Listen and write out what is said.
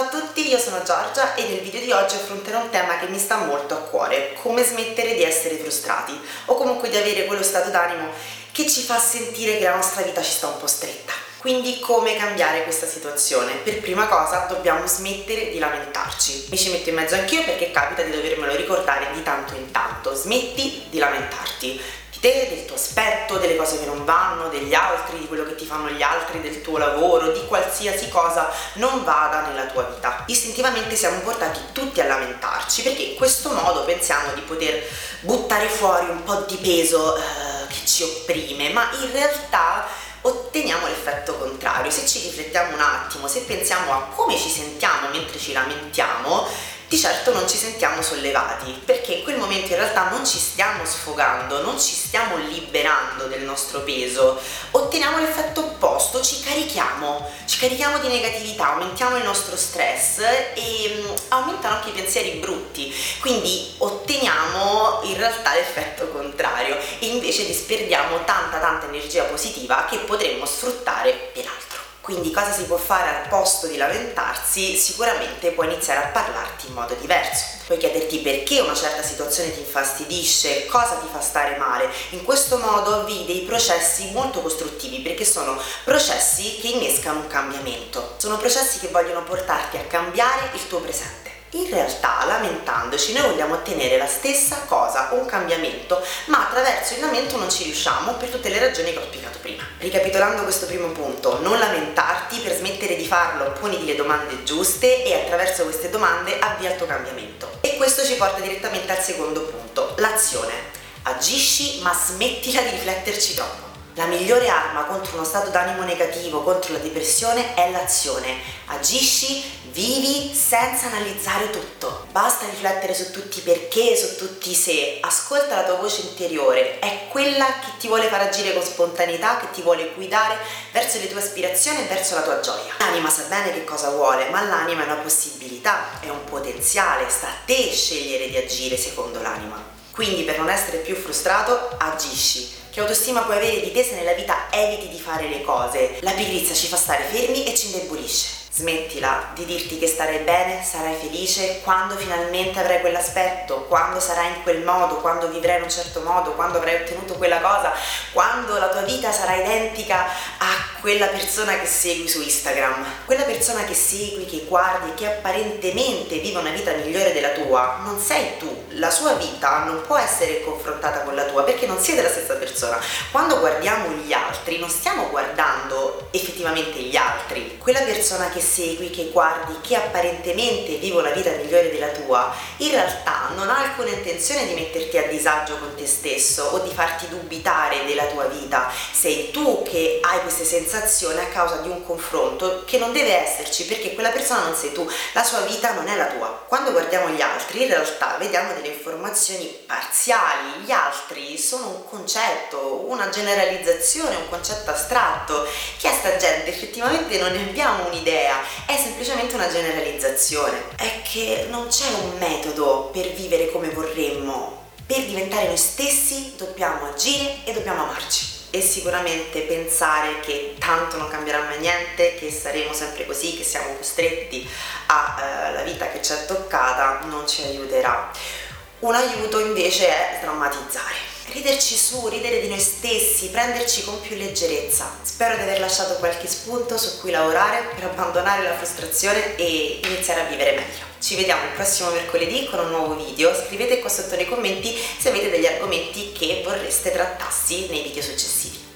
Ciao a tutti, io sono Giorgia e nel video di oggi affronterò un tema che mi sta molto a cuore, come smettere di essere frustrati o comunque di avere quello stato d'animo che ci fa sentire che la nostra vita ci sta un po' stretta. Quindi come cambiare questa situazione? Per prima cosa dobbiamo smettere di lamentarci. Mi ci metto in mezzo anch'io perché capita di dovermelo ricordare di tanto in tanto. Smetti di lamentarti te, del tuo aspetto, delle cose che non vanno, degli altri, di quello che ti fanno gli altri, del tuo lavoro, di qualsiasi cosa non vada nella tua vita. Istintivamente siamo portati tutti a lamentarci perché in questo modo pensiamo di poter buttare fuori un po' di peso eh, che ci opprime, ma in realtà otteniamo l'effetto contrario. Se ci riflettiamo un attimo, se pensiamo a come ci sentiamo mentre ci lamentiamo, di certo non ci sentiamo sollevati, perché in quel momento in realtà non ci stiamo sfogando, non ci stiamo liberando del nostro peso, otteniamo l'effetto opposto, ci carichiamo, ci carichiamo di negatività, aumentiamo il nostro stress e mm, aumentano anche i pensieri brutti, quindi otteniamo in realtà l'effetto contrario e invece disperdiamo tanta tanta energia positiva che potremmo sfruttare. Quindi cosa si può fare al posto di lamentarsi? Sicuramente puoi iniziare a parlarti in modo diverso. Puoi chiederti perché una certa situazione ti infastidisce, cosa ti fa stare male. In questo modo avvii dei processi molto costruttivi perché sono processi che innescano un cambiamento. Sono processi che vogliono portarti a cambiare il tuo presente. In realtà, lamentandoci, noi vogliamo ottenere la stessa cosa, un cambiamento, ma attraverso il lamento non ci riusciamo per tutte le ragioni che ho spiegato prima. Ricapitolando questo primo punto, non lamentarti, per smettere di farlo poniti le domande giuste e attraverso queste domande avvia il tuo cambiamento. E questo ci porta direttamente al secondo punto, l'azione. Agisci ma smettila di rifletterci troppo. La migliore arma contro uno stato d'animo negativo, contro la depressione, è l'azione. Agisci, vivi senza analizzare tutto. Basta riflettere su tutti i perché, su tutti i se. Ascolta la tua voce interiore, è quella che ti vuole far agire con spontaneità, che ti vuole guidare verso le tue aspirazioni e verso la tua gioia. L'anima sa bene che cosa vuole, ma l'anima è una possibilità, è un potenziale, sta a te scegliere di agire secondo l'anima. Quindi per non essere più frustrato, agisci che autostima puoi avere di se nella vita eviti di fare le cose? La pigrizia ci fa stare fermi e ci indebolisce. Smettila di dirti che starai bene, sarai felice quando finalmente avrai quell'aspetto, quando sarai in quel modo, quando vivrai in un certo modo, quando avrai ottenuto quella cosa, quando la tua vita sarà identica a quella persona che segui su Instagram. Quella persona che segui, che guardi, che apparentemente vive una vita migliore della tua, non sei tu. La sua vita non può essere confrontata con la tua perché non siete la stessa persona. Quando guardiamo gli altri non stiamo guardando effettivamente gli altri. Quella persona che segui, che guardi, che apparentemente vive una vita migliore della tua, in realtà non ha alcuna intenzione di metterti a disagio con te stesso o di farti dubitare della tua vita. Sei tu che hai queste sensazioni a causa di un confronto che non deve esserci perché quella persona non sei tu, la sua vita non è la tua. Quando guardiamo gli altri, in realtà vediamo delle informazioni parziali, gli altri sono un concetto, una generalizzazione, un concetto astratto. Chi è sta gente? Effettivamente non ne abbiamo un'idea è semplicemente una generalizzazione. È che non c'è un metodo per vivere come vorremmo. Per diventare noi stessi dobbiamo agire e dobbiamo amarci e sicuramente pensare che tanto non cambierà mai niente, che saremo sempre così, che siamo costretti alla eh, vita che ci è toccata, non ci aiuterà. Un aiuto invece è sdrammatizzare riderci su, ridere di noi stessi, prenderci con più leggerezza. Spero di aver lasciato qualche spunto su cui lavorare per abbandonare la frustrazione e iniziare a vivere meglio. Ci vediamo il prossimo mercoledì con un nuovo video, scrivete qua sotto nei commenti se avete degli argomenti che vorreste trattassi nei video successivi.